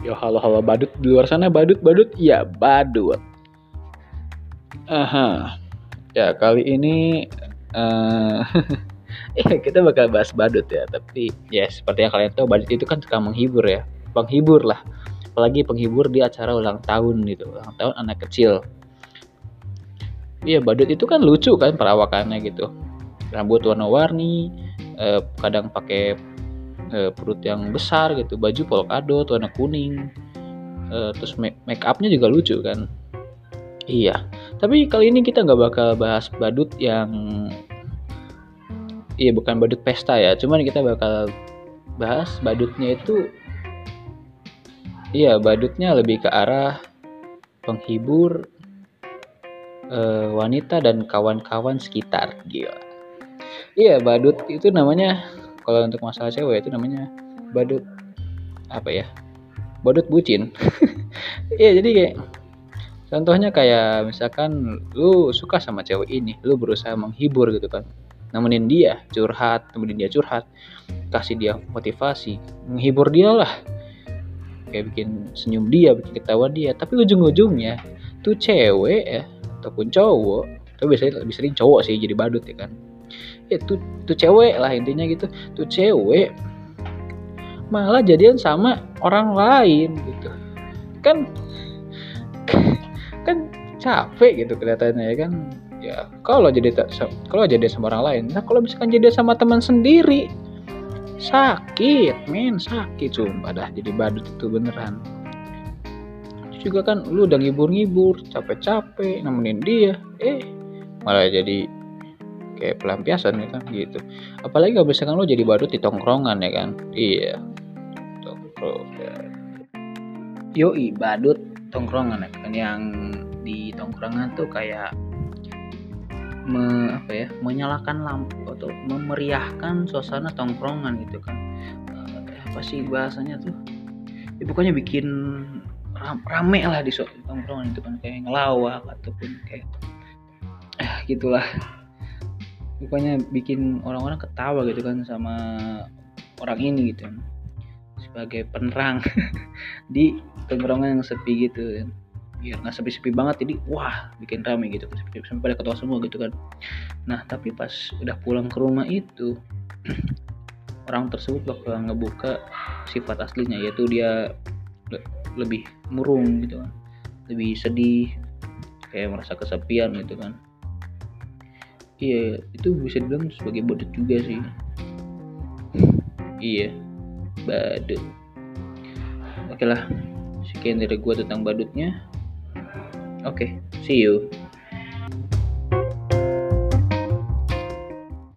Yo halo halo badut. Di luar sana badut badut? Ya badut. Aha. Ya kali ini uh, kita bakal bahas badut ya tapi ya seperti yang kalian tahu badut itu kan suka menghibur ya. Penghibur lah. Apalagi penghibur di acara ulang tahun gitu. Ulang tahun anak kecil. Iya badut itu kan lucu kan perawakannya gitu. Rambut warna-warni eh, kadang pakai eh, perut yang besar gitu baju polkadot warna kuning. Eh, terus make, upnya juga lucu kan? Iya. Tapi kali ini kita nggak bakal bahas badut yang iya bukan badut pesta ya. Cuman kita bakal bahas badutnya itu iya badutnya lebih ke arah penghibur eh, wanita dan kawan-kawan sekitar. Gila. Iya badut itu namanya kalau untuk masalah cewek itu namanya badut apa ya? Badut bucin. Iya jadi kayak contohnya kayak misalkan lu suka sama cewek ini lu berusaha menghibur gitu kan. Nemenin dia curhat nemenin dia curhat kasih dia motivasi menghibur dia lah. Kayak bikin senyum dia bikin ketawa dia. Tapi ujung-ujungnya tuh cewek ya ataupun cowok tapi biasanya lebih sering cowok sih jadi badut ya kan itu tuh cewek lah intinya gitu. Tuh cewek malah jadian sama orang lain gitu. Kan kan capek gitu kelihatannya ya kan. Ya kalau jadi kalau jadi sama orang lain nah kalau misalkan jadi sama teman sendiri sakit men sakit sumpah dah jadi badut itu beneran. Juga kan lu udah ngibur-ngibur capek-capek nemenin dia eh malah jadi kayak pelampiasan kan gitu. Apalagi kalau misalkan lo jadi badut di tongkrongan ya kan. Iya. Tongkrongan. Yoi badut tongkrongan ya kan. Yang di tongkrongan tuh kayak me, apa ya menyalakan lampu atau memeriahkan suasana tongkrongan gitu kan. Uh, apa sih bahasanya tuh? Ya, pokoknya bikin rame lah di tongkrongan itu kan. Kayak ngelawak ataupun kayak eh gitulah pokoknya bikin orang-orang ketawa gitu kan sama orang ini gitu. Sebagai penerang. Di tongkrongan yang sepi gitu. Kan biar nggak sepi-sepi banget. Jadi wah bikin rame gitu. Sampai pada ketawa semua gitu kan. Nah tapi pas udah pulang ke rumah itu orang tersebut bakal ngebuka sifat aslinya yaitu dia lebih murung gitu kan. Lebih sedih kayak merasa kesepian gitu kan iya itu bisa dibilang sebagai badut juga sih. Iya badut. Oke lah sekian dari gue tentang badutnya. Oke see you